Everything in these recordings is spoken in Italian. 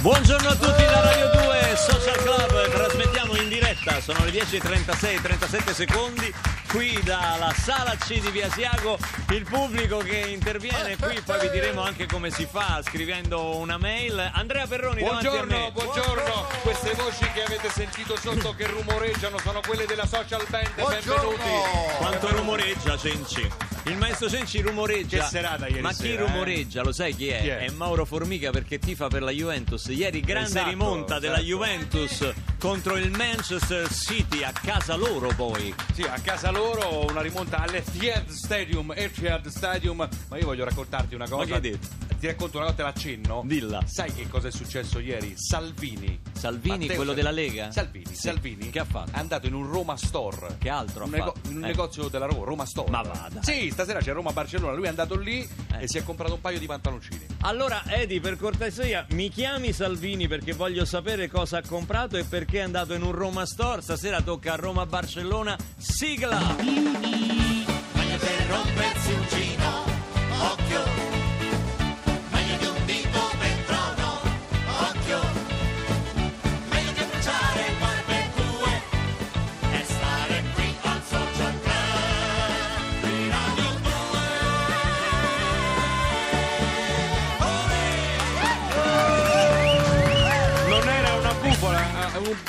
Buongiorno a tutti da Radio 2 Social Club, trasmettiamo in diretta, sono le 10.36, 37 secondi, qui dalla sala C di Via Siago, il pubblico che interviene qui, poi vi diremo anche come si fa scrivendo una mail. Andrea Perroni davanti a Buongiorno, me. buongiorno. Queste voci che avete sentito sotto che rumoreggiano sono quelle della social band. Benvenuti. Quanto rumoreggia Cenci? Il maestro Cenci rumoreggia. Che serata ieri Ma chi sera, eh? rumoreggia? Lo sai chi è? Chi è? Mauro Formica perché tifa per la Juventus. Ieri grande Esatto, rimonta della esatto. Juventus contro il Manchester City a casa loro poi. Sì, a casa loro una rimonta all'Etihad Stadium, Etihad Stadium. Ma io voglio raccontarti una cosa. che hai detto? Ti racconto una cosa, te l'accenno. Dilla. Sai che cosa è successo ieri? Salvini. Salvini, Matteo quello Salvini. della Lega? Salvini, Sì. Salvini. Che ha fatto? È andato in un Roma Store. Che altro ha Un nego- fatto? in un Eh. negozio della Roma, Roma Store. Ma vada. Sì, stasera c'è Roma-Barcellona. Lui è andato lì Eh. e si è comprato un paio di pantaloncini. Allora, Edi, per cortesia, mi chiami Salvini perché voglio sapere cosa ha comprato e perché è andato in un Roma Store. Stasera tocca a Roma-Barcellona. Sigla! Meglio per rompersi un gino,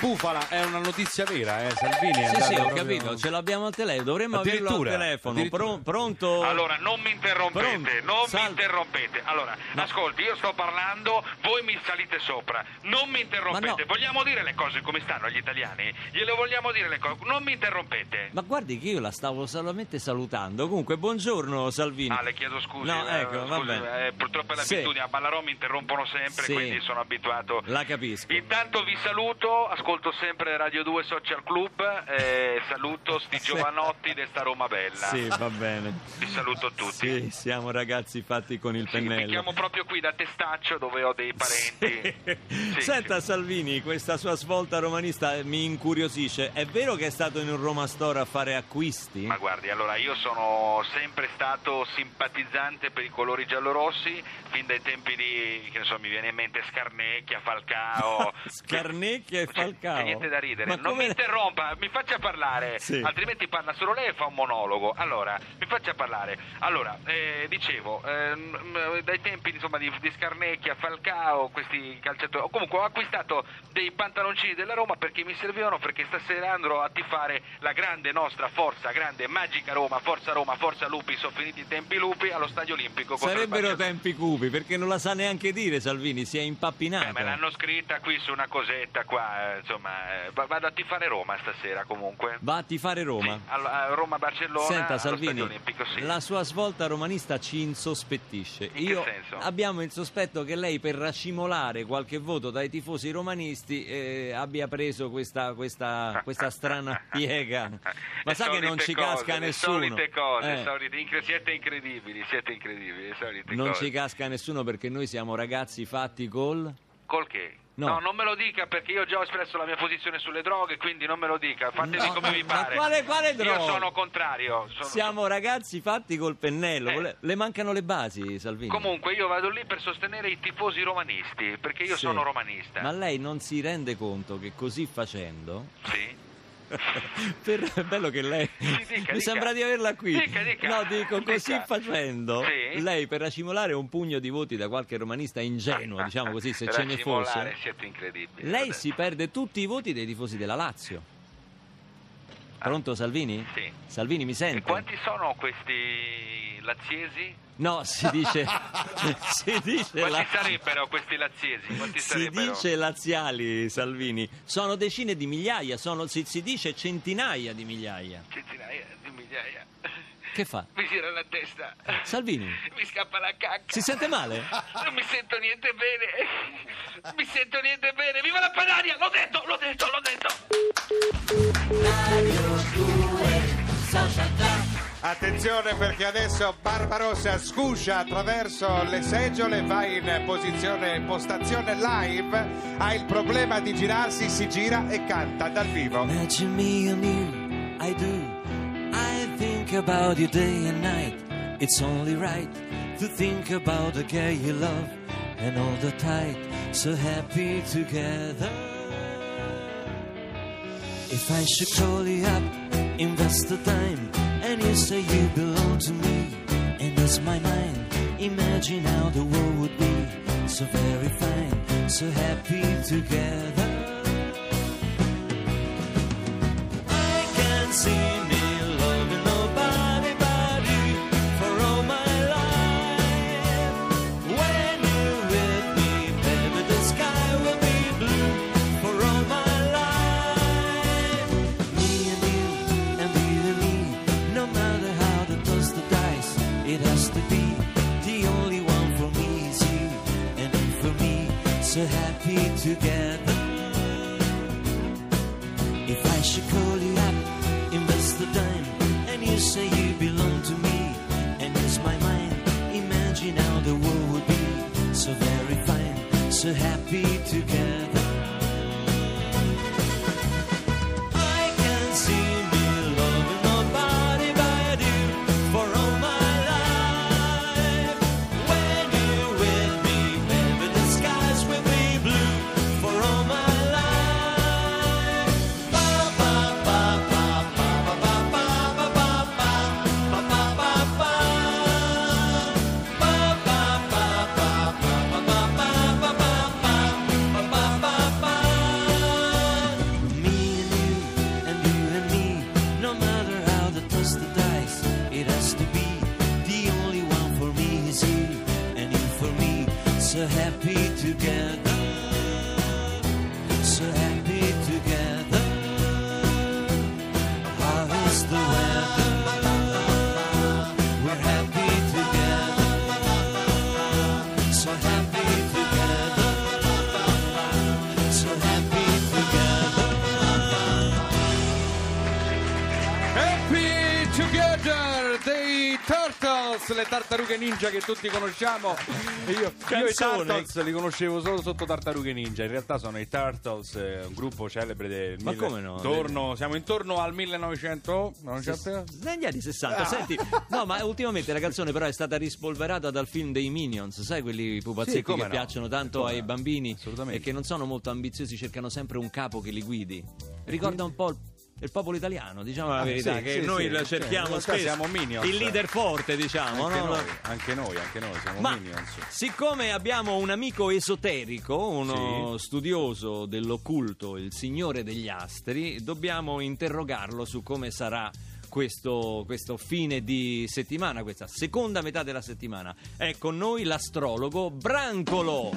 bufala, è una notizia vera, eh. Salvini è Sì, sì, ho proprio- capito, ce l'abbiamo al telefono, dovremmo averlo al telefono. Pro- pronto? Allora, non mi interrompete, Pronto? non Salve. mi interrompete. Allora, No. ascolti, io sto parlando, voi mi salite sopra. Non mi interrompete. No. Vogliamo dire le cose come stanno agli italiani? Gliele vogliamo dire le cose. Non mi interrompete. Ma guardi che io la stavo solamente salutando. Comunque, buongiorno Salvini. Ah, le chiedo scusi. No, eh, ecco, va scusi, bene. eh, purtroppo è Sì. l'abitudine. A Ballarò mi interrompono sempre, Sì. quindi sono abituato. La capisco. Intanto vi saluto, ascolto sempre Radio 2 Social Club, eh, saluto sti Sì. giovanotti di sta Roma Bella. Sì, va bene. Vi saluto tutti. Sì, siamo ragazzi fatti con il Sì, pennello. chiamo proprio qui da Testaccio dove ho dei parenti. Sì, Senta Salvini, questa sua svolta romanista mi incuriosisce. È vero che è stato in un Roma Store a fare acquisti? Ma guardi, allora io sono sempre stato simpatizzante per i colori giallorossi, fin dai tempi di, che ne so, mi viene in mente Scarnecchia, Falcao. Scarnecchia e C'è- Falcao. C'è niente da ridere. Ma non come- mi interrompa, mi faccia parlare, Sì. altrimenti parla solo lei e fa un monologo. Allora, mi faccia parlare. Allora, eh, dicevo, ehm, dai tempi insomma, di, di Scarnecchia, Falcao, questi calciatori. Comunque ho acquistato dei pantaloncini della Roma perché mi servivano perché stasera andrò a tifare la grande nostra forza, grande magica Roma, forza Roma, forza Lupi, sono finiti i tempi Lupi allo Stadio Olimpico. Sarebbero tempi cupi, perché non la sa neanche dire Salvini, si è Eh, impappinato. me l'hanno scritta qui su una cosetta qua, eh, insomma, eh, va- vado a tifare Roma stasera comunque. Va a tifare Roma. Sì, a Roma-Barcellona Senta Salvini, Olimpico, sì. la sua svolta romanista ci insospettisce. In Io abbiamo il sospetto che lei per racimolare qualche voto dai tifosi romanisti eh, abbia preso questa, questa- questa strana piega. Ma sa che non ci cose, casca le nessuno. solite cose, Eh, solite- incre- siete incredibili, siete incredibili, non cose. ci casca nessuno perché noi siamo ragazzi fatti col... Col che? No. non me lo dica perché io già ho espresso la mia posizione sulle droghe, quindi non me lo dica, fatemi No, come vi ma pare. quale- quale Io droga? sono contrario. sono- Siamo ragazzi fatti col pennello. Eh. Le mancano le basi, Salvini. Comunque io vado lì per sostenere i tifosi romanisti, perché io Sì. sono romanista. Ma lei non si rende conto che così facendo... Sì. Per- è bello che lei Sì, dica, mi dica. sembra di averla qui. Dica, no dico così facendo Sì. lei per racimolare un pugno di voti da qualche romanista ingenuo diciamo così se ce ne fosse lei si perde tutti i voti dei tifosi della Lazio pronto Salvini? Sì. Salvini mi E sente? quanti sono questi laziesi? no si dice si dice Quanti la- sarebbero questi laziesi? Quanti si sarebbero? dice laziali Salvini sono decine di migliaia sono, si, si dice centinaia di migliaia Centinaia di migliaia. Che fa? Mi gira la testa. Salvini Mi scappa la cacca. si sente male? Non mi sento niente bene. Mi sento niente bene. Viva la Padania! L'ho detto, l'ho detto, l'ho detto. Attenzione perché adesso Barbarossa sguscia attraverso le seggiole, va in posizione postazione live, ha il problema di girarsi, si gira e canta dal vivo. Imagine me and you, I do. I think about you day and night. It's only right to think about the girl you love and all the tight. so happy together. If I should call you up, invest the time, and you say you belong to me, and it's my mind. Imagine how the world would be so very fine, so happy together. I can see so happy together. If I should call you up, invest the time, and you say you belong to me, and it's my mind, imagine how the world would be so very fine, so happy together. Turtles, le tartarughe ninja che tutti conosciamo. E Io, io i. Turtles li conoscevo solo sotto tartarughe ninja, in realtà sono i Turtles, eh, un gruppo celebre del Ma mille- come no? Intorno, siamo intorno al 1900? 900? Negli anni 60, senti, no, ma ultimamente la canzone però è stata rispolverata dal film dei Minions, sai quelli pupazzetti Sì, che no. piacciono tanto Come ai no. bambini Assolutamente. e che non sono molto ambiziosi, cercano sempre un capo che li guidi. Ricorda un po' il, il popolo italiano, diciamo la Ah, verità, sì, che sì, noi sì, cerchiamo realtà spesso. siamo Minions. Il leader forte, diciamo, Anche, no? noi, anche noi, anche noi, siamo Ma Minions. siccome abbiamo un amico esoterico, uno studioso dell'occulto, il signore degli astri, dobbiamo interrogarlo su come sarà questo, questo fine di settimana, questa seconda metà della settimana. È con noi l'astrologo Brancolo.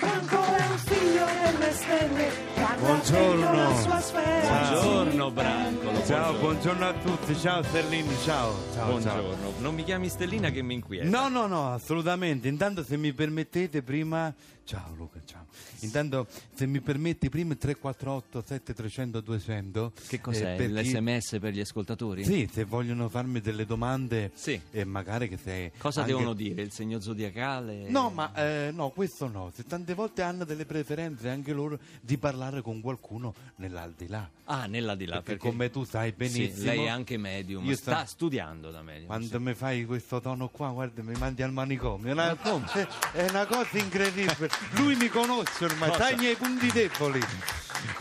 Ancora un figlio nelle stelle, Buongiorno. la sua sfera. Buongiorno Brancolo. Ciao, buongiorno. buongiorno a tutti, ciao Sterlini, ciao. ciao Buongiorno. Non mi chiami Stellina che mi inquieta. ciao. No, no, no, assolutamente. Intanto se mi permettete prima... Ciao Luca, ciao. Intanto se mi permetti prima 348 7300 200. Che cos'è? eh, per chi- L'SMS per gli ascoltatori? Sì, se vogliono farmi delle domande Sì. e magari che se... Cosa anche- devono dire? Il segno zodiacale? No, ma eh, no, questo no. Se tante volte hanno delle preferenze anche loro di parlare con qualcuno nell'aldilà. Ah, nella di là. perché, come tu sai benissimo... Sì, lei è anche medium, Io sta sta- studiando da medium. Quando sì. mi fai questo tono qua, guarda, mi mandi al manicomio. È una, è una cosa incredibile. Lui mi conosce ormai, Cosa? sa i miei punti deboli.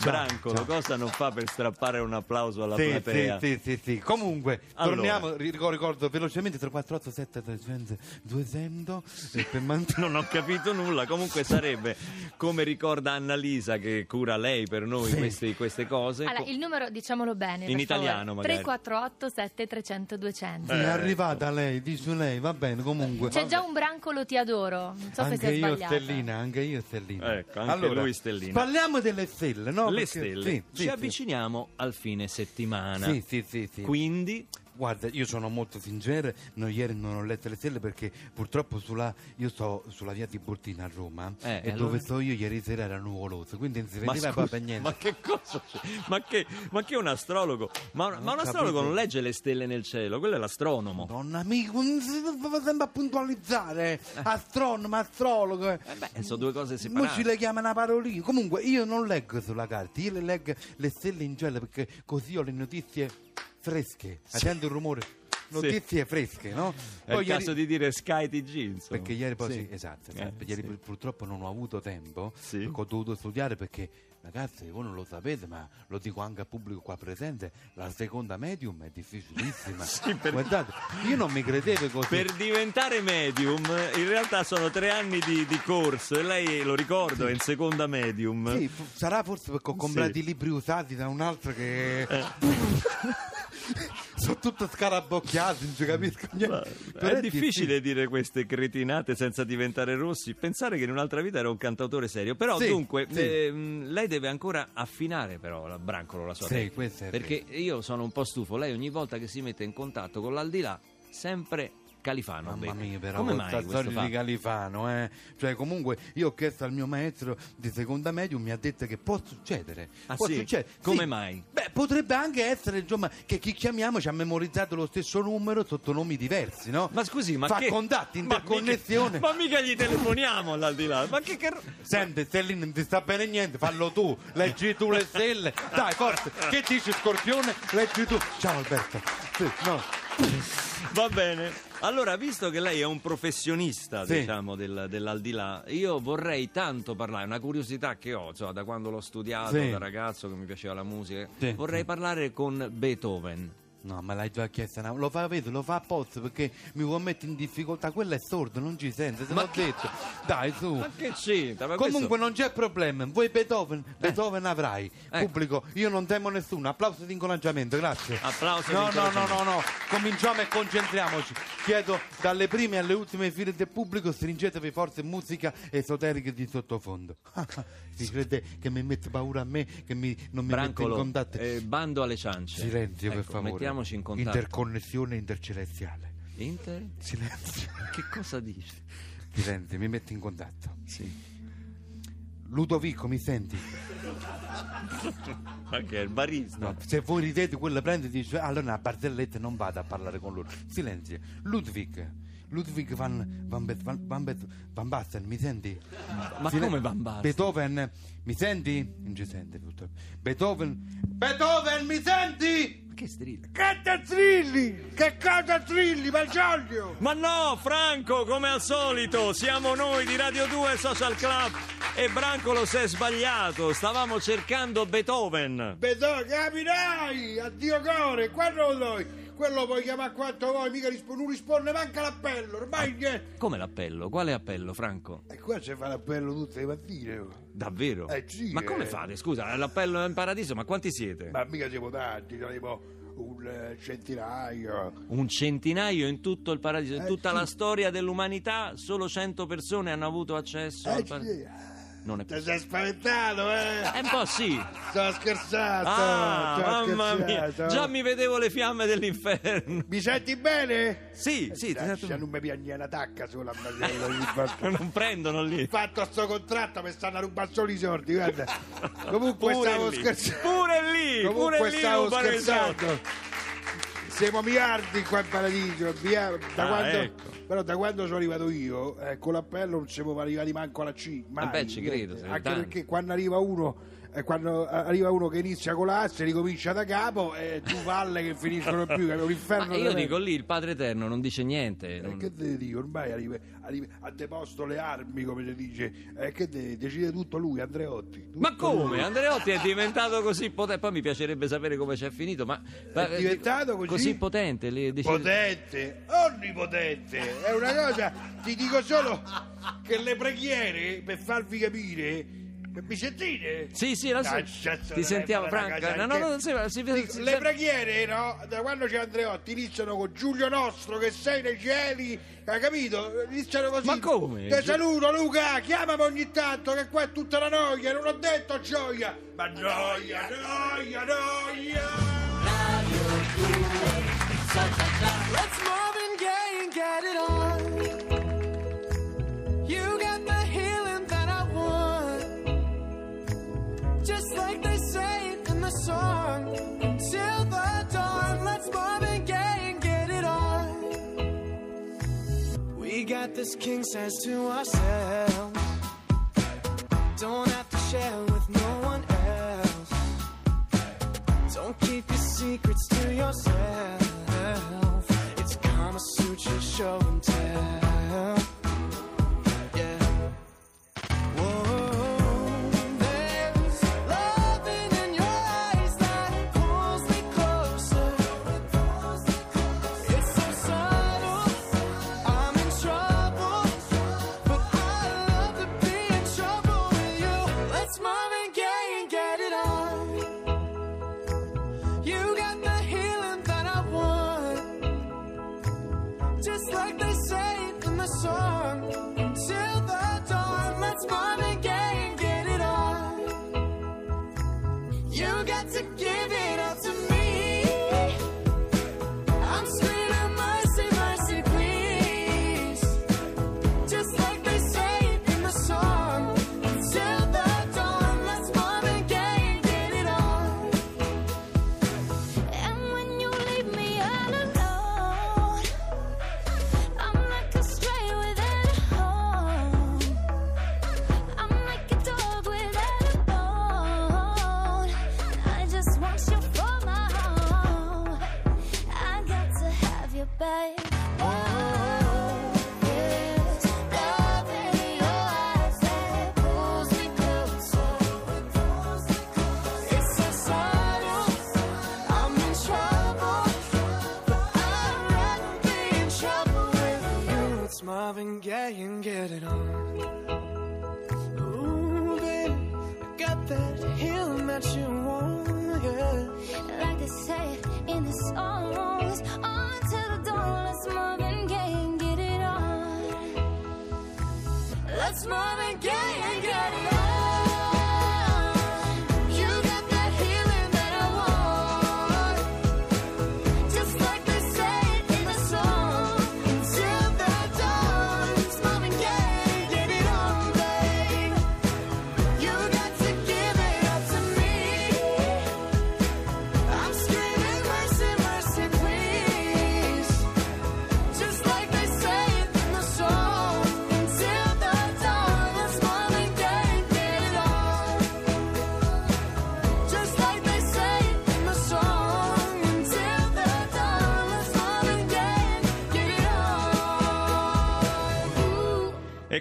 Brancolo, cosa non fa per strappare un applauso alla Sì, sì, platea? sì, sì, sì. Comunque, Allora. torniamo, ricordo, ricordo velocemente 348 7300 200 e per mantenere Non ho capito nulla, comunque sarebbe come ricorda Annalisa che cura lei per noi Sì. questi- queste cose. Allora, il numero diciamolo bene. In italiano, favore. magari. 348 7300 200. Sì, è arrivata lei, dice lei, va bene, comunque. C'è già un brancolo ti adoro. Non so se anche si è io sbagliata. Stellina, anche io Stellina. Ecco, anche lui Stellina. Parliamo delle stelle, no? Le Perché- stelle. sì, Ci sì, sì. avviciniamo al fine settimana. Sì, sì, sì, sì. Quindi Guarda, io sono molto sincero, no, ieri non ho letto le stelle perché purtroppo sulla, io sto sulla via Tiburtina a Roma Eh, e allora? dove sto io ieri sera era nuvoloso, quindi non si Ma, vedeva scusa, proprio niente. ma che cosa c'è? Ma che, ma che un astrologo? Ma, ma un capito. astrologo non legge le stelle nel cielo, quello è l'astronomo. Madonna amico, non si doveva sempre a puntualizzare, astronomo, astrologo. eh. Eh beh, sono due cose Mo separate. ci le chiama una parolina. Comunque io non leggo sulla carta, io le leggo le stelle in cielo perché così ho le notizie fresche. Attendo il rumore. notizie fresche, no? È il ieri- caso di dire Sky TG, insomma. Perché ieri poi Sì. sì, esatto, Eh, esatto. ieri sì. pur- purtroppo non ho avuto tempo, Sì. perché ho dovuto studiare perché ragazzi voi non lo sapete ma lo dico anche al pubblico qua presente, la seconda medium è difficilissima. per- Guardate, io non mi credevo così. Per diventare medium, in realtà sono tre anni di, di corso e lei, lo ricordo, è in seconda medium. Sì, sarà forse perché ho comprato i libri usati da un altro che Eh. sono tutto scarabocchiato, non ci capisco niente. Però È difficile dire queste cretinate senza diventare rossi. Pensare che in un'altra vita era un cantautore serio. Però, Sì, dunque, sì. ehm, lei deve ancora affinare, però, la Brancolo, la sua Sì, Perché io sono un po' stufo. Lei, ogni volta che si mette in contatto con l'aldilà, sempre Califano. Mamma mia, però Come mai storia di fatto? Califano, eh? Cioè, comunque, io ho chiesto al mio maestro di seconda medium, mi ha detto che può succedere. Ah, può sì? succedere. Come Sì. mai? Beh, potrebbe anche essere, insomma, che chi chiamiamo ci ha memorizzato lo stesso numero sotto nomi diversi, no? Ma scusi, ma Fa che... contatti, Ma interconnessione. mica- Ma mica, gli telefoniamo all'aldilà. Ma che... che... Senti, se lì non ti sta bene niente, fallo tu, leggi tu le stelle. Dai, forza, che dici Scorpione? Leggi tu. Ciao Alberto. Sì, no. Va bene. Allora, visto che lei è un professionista, Sì. diciamo, del- dell'aldilà, io vorrei tanto parlare, una curiosità che ho, insomma, da quando l'ho studiato, Sì. da ragazzo che mi piaceva la musica, Sì, vorrei parlare con Beethoven. No, ma l'hai già chiesto, no? lo fa, vedi, lo fa apposta perché mi vuoi mettere in difficoltà. Quello è sordo, non ci sente, te Ma l'ho detto. Dai, su. Ma che c'entra? Ma Comunque questo- non c'è problema, vuoi Beethoven? Beethoven avrai. Ecco. Pubblico, io non temo nessuno. Applauso di incoraggiamento, grazie. Applauso di No, no, no, no, no. Cominciamo e concentriamoci. Chiedo dalle prime alle ultime file del pubblico stringetevi forze musica esoterica di sottofondo. si crede che mi mette paura a me, che mi, non mi mette in Brancolo, contatto. eh, bando alle ciance. Silenzio, per Ecco, favore. Mettiamoci in contatto. Interconnessione intercelestiale. Inter? Silenzio. Che cosa dici? Silenzio, mi metti in contatto. Sì. Ludovico, mi senti? Ma che è il barista? No, se voi ridete, quella prende e dice allora una barzelletta non vado a parlare con loro. Silenzio. Ludwig. Ludwig van, van, Bet- van, van, Bet- van Basten, mi senti? Ma Silen- come Van Basten? Beethoven, mi senti? Non ci sente purtroppo. Beethoven. Beethoven, mi senti? Ma che strillo? Che te trilli? Che cosa trilli, Malgioglio? Ma no, Franco, come al solito, siamo noi di Radio 2 Social Club e Brancolo si è sbagliato, stavamo cercando Beethoven. Beto, capirai! Addio core, quando lo doi? Quello puoi chiamare quanto vuoi, mica risponde, non risponde manca l'appello, ormai niente. Come l'appello? Quale appello, Franco? E qua ci fa l'appello tutte le mattine. oh. Davvero? Eh, sì, ma come eh. fate? Scusa, l'appello in paradiso, ma quanti siete? Ma mica siamo tanti, saremo un eh, centinaio. Un centinaio in tutto il paradiso, in Eh, tutta sì. la storia dell'umanità, solo 100 persone hanno avuto accesso al Eh, paradiso. sì. Non è Ti sei spaventato, eh? È un po' sì. Sto scherzando. Ah, mamma mia, scherzando. già mi vedevo le fiamme dell'inferno. Mi senti bene? Sì, sì, Lascia, sento- non mi piagne una tacca sulla fa- non prendono lì. fatto sto contratto mi stanno a rubare solo i soldi, guarda. Comunque Pure stavo lì, scherzando. pure lì, Comunque pure lì stavo soldi. scherzando. Siamo miliardi qua in paradiso, via- da Ah, quando- ecco. Però da quando sono arrivato io, eh, con l'appello non siamo arrivati manco alla C. Mai, Eh beh, ci credo, Anche perché quando arriva uno. Eh, Quando arriva uno che inizia con la A, ricomincia da capo e tu palle che finiscono più, che un inferno. Ma io dico lì il Padre Eterno non dice niente. Eh, non- che te dico, ormai arriva, arriva- ha deposto le armi, come si dice, eh, che te- decide tutto lui, Andreotti. Tutto Ma come? lui. Andreotti è diventato così potente. Poi mi piacerebbe sapere come c'è finito. Ma È diventato così? potente. lì, decide- Potente, onnipotente, è una cosa, ti dico solo che le preghiere, per farvi capire, mi sentite? Sì, sì, so. Ah, cazzo, Ti non è sentiamo, Franca. No, no, no, si, si, Dico, si- le preghiere, no? Da quando c'è Andreotti iniziano con Giulio nostro che sei nei cieli, hai capito? Iniziano così. Ma come? Ti saluto Luca, chiamami ogni tanto che qua è tutta la noia, non ho detto gioia, ma noia, noia, noia. Let's Marvin Gaye and get it on. Got this king says to ourselves. Don't have to share with no one else. Don't keep your secrets to yourself. If show and tell.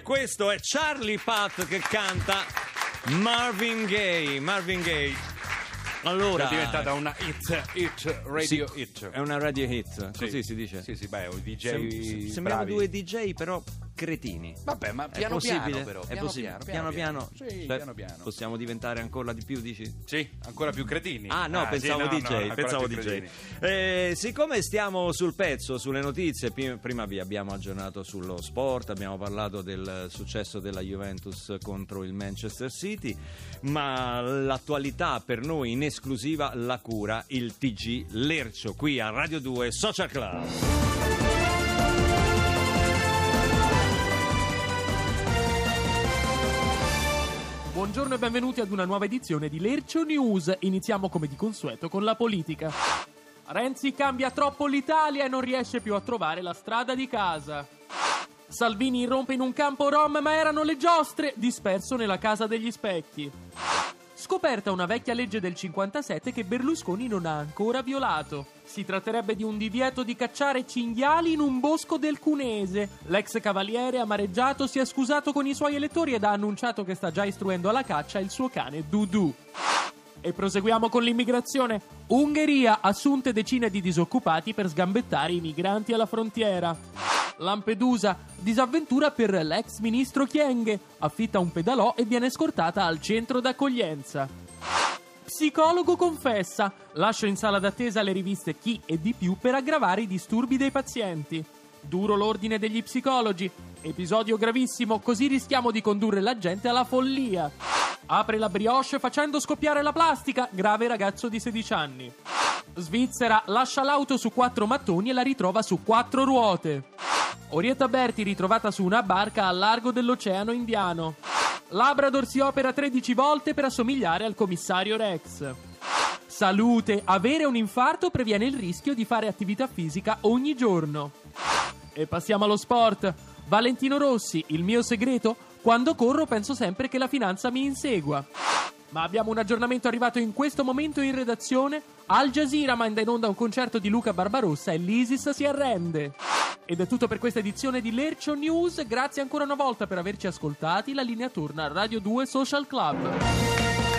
Questo è Charlie Pat che canta Marvin Gaye. Marvin Gaye. Allora, È diventata una hit, hit, radio Sì, hit. È una radio hit, così si dice. Sì, sì, beh, o DJ Sem- sembriamo bravi. due DJ però cretini. Vabbè, ma È piano possibile? piano però. È piano, possibile. piano, Piano piano. Sì, Cioè, piano piano. Possiamo diventare ancora di più, dici? Sì, ancora più cretini. Ah no, sì, pensavo no, no, DJ, ancora pensavo DJ. Eh, siccome stiamo sul pezzo, sulle notizie, prima vi abbiamo aggiornato sullo sport, abbiamo parlato del successo della Juventus contro il Manchester City, ma l'attualità per noi in esclusiva la cura il TG Lercio qui a Radio 2 Social Club. Buongiorno e benvenuti ad una nuova edizione di Lercio News. Iniziamo come di consueto con la politica. Renzi cambia troppo l'Italia e non riesce più a trovare la strada di casa. Salvini irrompe in un campo rom ma erano le giostre, disperso nella casa degli specchi. Scoperta una vecchia legge del 57 che Berlusconi non ha ancora violato. Si tratterebbe di un divieto di cacciare cinghiali in un bosco del Cunese. L'ex cavaliere amareggiato si è scusato con i suoi elettori ed ha annunciato che sta già istruendo alla caccia il suo cane Dudu. E proseguiamo con l'immigrazione. Ungheria assunte decine di disoccupati per sgambettare i migranti alla frontiera. Lampedusa, disavventura per l'ex ministro Chienghe. Affitta un pedalò e viene scortata al centro d'accoglienza. Psicologo confessa, lascio in sala d'attesa le riviste Chi e di più per aggravare i disturbi dei pazienti. Duro l'ordine degli psicologi. Episodio gravissimo, così rischiamo di condurre la gente alla follia. Apre la brioche facendo scoppiare la plastica, grave ragazzo di 16 anni. Svizzera lascia l'auto su quattro mattoni e la ritrova su quattro ruote. Orietta Berti ritrovata su una barca al largo dell'Oceano Indiano. Labrador si opera 13 volte per assomigliare al commissario Rex. Salute, avere un infarto previene il rischio di fare attività fisica ogni giorno. E passiamo allo sport. Valentino Rossi, il mio segreto? Quando corro penso sempre che la finanza mi insegua. Ma abbiamo un aggiornamento arrivato in questo momento in redazione. Al Jazeera manda in onda un concerto di Luca Barbarossa e l'ISIS si arrende. Ed è tutto per questa edizione di Lercio News. Grazie ancora una volta per averci ascoltati. La linea torna a Radio 2 Social Club.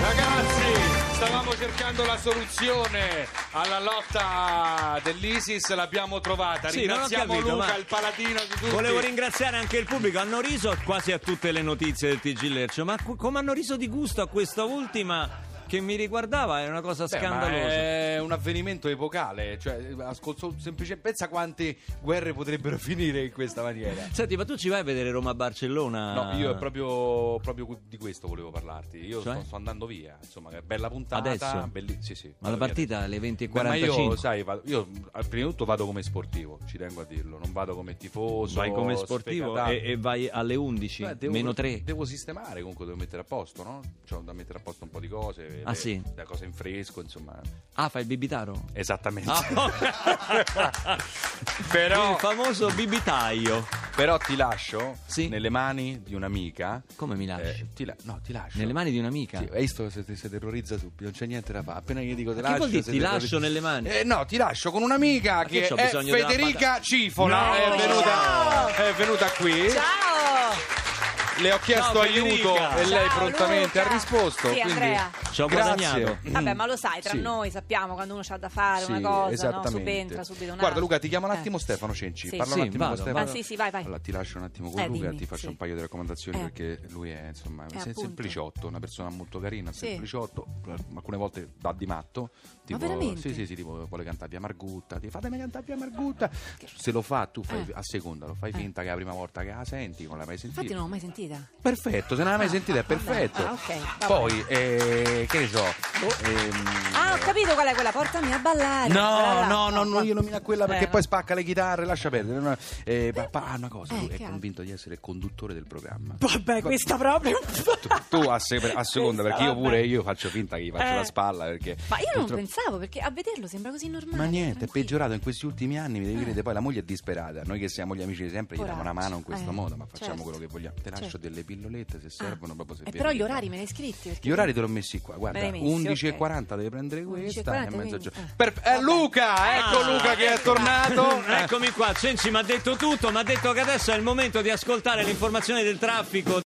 Ragazzi, stavamo cercando la soluzione alla lotta dell'ISIS, l'abbiamo trovata. Sì, Ringraziamo capito, Luca, ma il paladino di tutti. Volevo ringraziare anche il pubblico, hanno riso quasi a tutte le notizie del TG Lercio, ma come hanno riso di gusto a questa ultima che mi riguardava è una cosa Beh, scandalosa. è un avvenimento epocale, cioè, ascolto semplicemente pensa quante guerre potrebbero finire in questa maniera. Senti, ma tu ci vai a vedere Roma-Barcellona? No, io è proprio, proprio di questo volevo parlarti. Io Cioè? sto, sto andando via, insomma, bella puntata. Adesso? belli- sì, sì, Ma la partita alle Beh, ma io, 20.45. sai, vado- io prima di tutto vado come sportivo, ci tengo a dirlo, non vado come tifoso. Vai come sportivo e, e vai alle 11, Beh, devo, meno 3. Devo sistemare, comunque devo mettere a posto, no? C'ho da mettere a posto un po' di cose. Ah, le- sì? Le cose in fresco, insomma. Ah, fai il bibitaro? Esattamente. Ah, però, il famoso bibitaio. però ti lascio Sì. nelle mani di un'amica. Come mi lasci? Eh, ti la- no, ti lascio. Nelle mani di un'amica? Sì, hai visto se ti si terrorizza subito, non c'è niente da fare. Appena io dico Ma che lascio. dire ti lascio nelle mani? Eh, no, ti lascio con un'amica che che c'ho è Federica? Cifola. No! È, venuta, è venuta qui. Ciao! Le ho chiesto Ciao, aiuto Federica. e lei Ciao, prontamente Luca. ha risposto. Sì, quindi Andrea. Ci ho grazie. guadagnato. Vabbè, ma lo sai, tra Sì. noi sappiamo quando uno c'ha da fare Sì, una cosa, no? subentra subito un Guarda. Luca, ti chiamo un Eh. attimo Stefano Cenci. Sì. Parla Sì, un attimo vado, con Stefano. Ah, sì, sì, vai, vai. Allora ti lascio un attimo con Eh, Luca, dimmi, ti faccio sì. un paio di raccomandazioni Eh. perché lui è insomma Eh, sem- appunto. sempliciotto, una persona molto carina, Sì. sempliciotto, alcune volte va di matto. Tipo, veramente? Sì, sì, sì, tipo vuole cantare via Margutta, ti fatemi cantare via Margutta. Se lo fa, tu fai Eh. a seconda, lo fai finta che è la prima volta che la senti, non l'hai mai sentita. Infatti non l'ho mai sentita. Perfetto, se non l'hai mai sentita è perfetto. Ah, ok, va Poi, eh, che ne so. Ehm, Ah, ho capito qual è quella, portami a ballare. No, no, no, no, io non mi da quella perché Eh, poi spacca le chitarre, lascia perdere. Eh, pa- pa- ah, una cosa, Eh, lui è convinto di essere il conduttore del programma. Vabbè, questa proprio. Tu, tu a, se- a seconda, perché io pure io faccio finta che gli faccio Eh. la spalla perché Ma io non pensavo, perché a vederlo sembra così normale. Ma niente, è peggiorato in questi ultimi anni, mi devi vedere, poi la moglie è disperata. Noi che siamo gli amici di sempre gli diamo una mano in questo Eh, modo, ma facciamo certo. quello che vogliamo. Te lascio Certo. delle pillolette se servono, proprio se Eh, però gli orari me li hai scritti. Gli orari te l'ho messi qua, guarda, Me li hai messi, 11.40 devi prendere 11.40, questa e mezzogiorno. eh. Per- eh, Luca, ecco Ah, Luca che è tornato. Eccomi qua, Cenci mi ha detto tutto, mi ha detto che adesso è il momento di ascoltare le informazioni del traffico.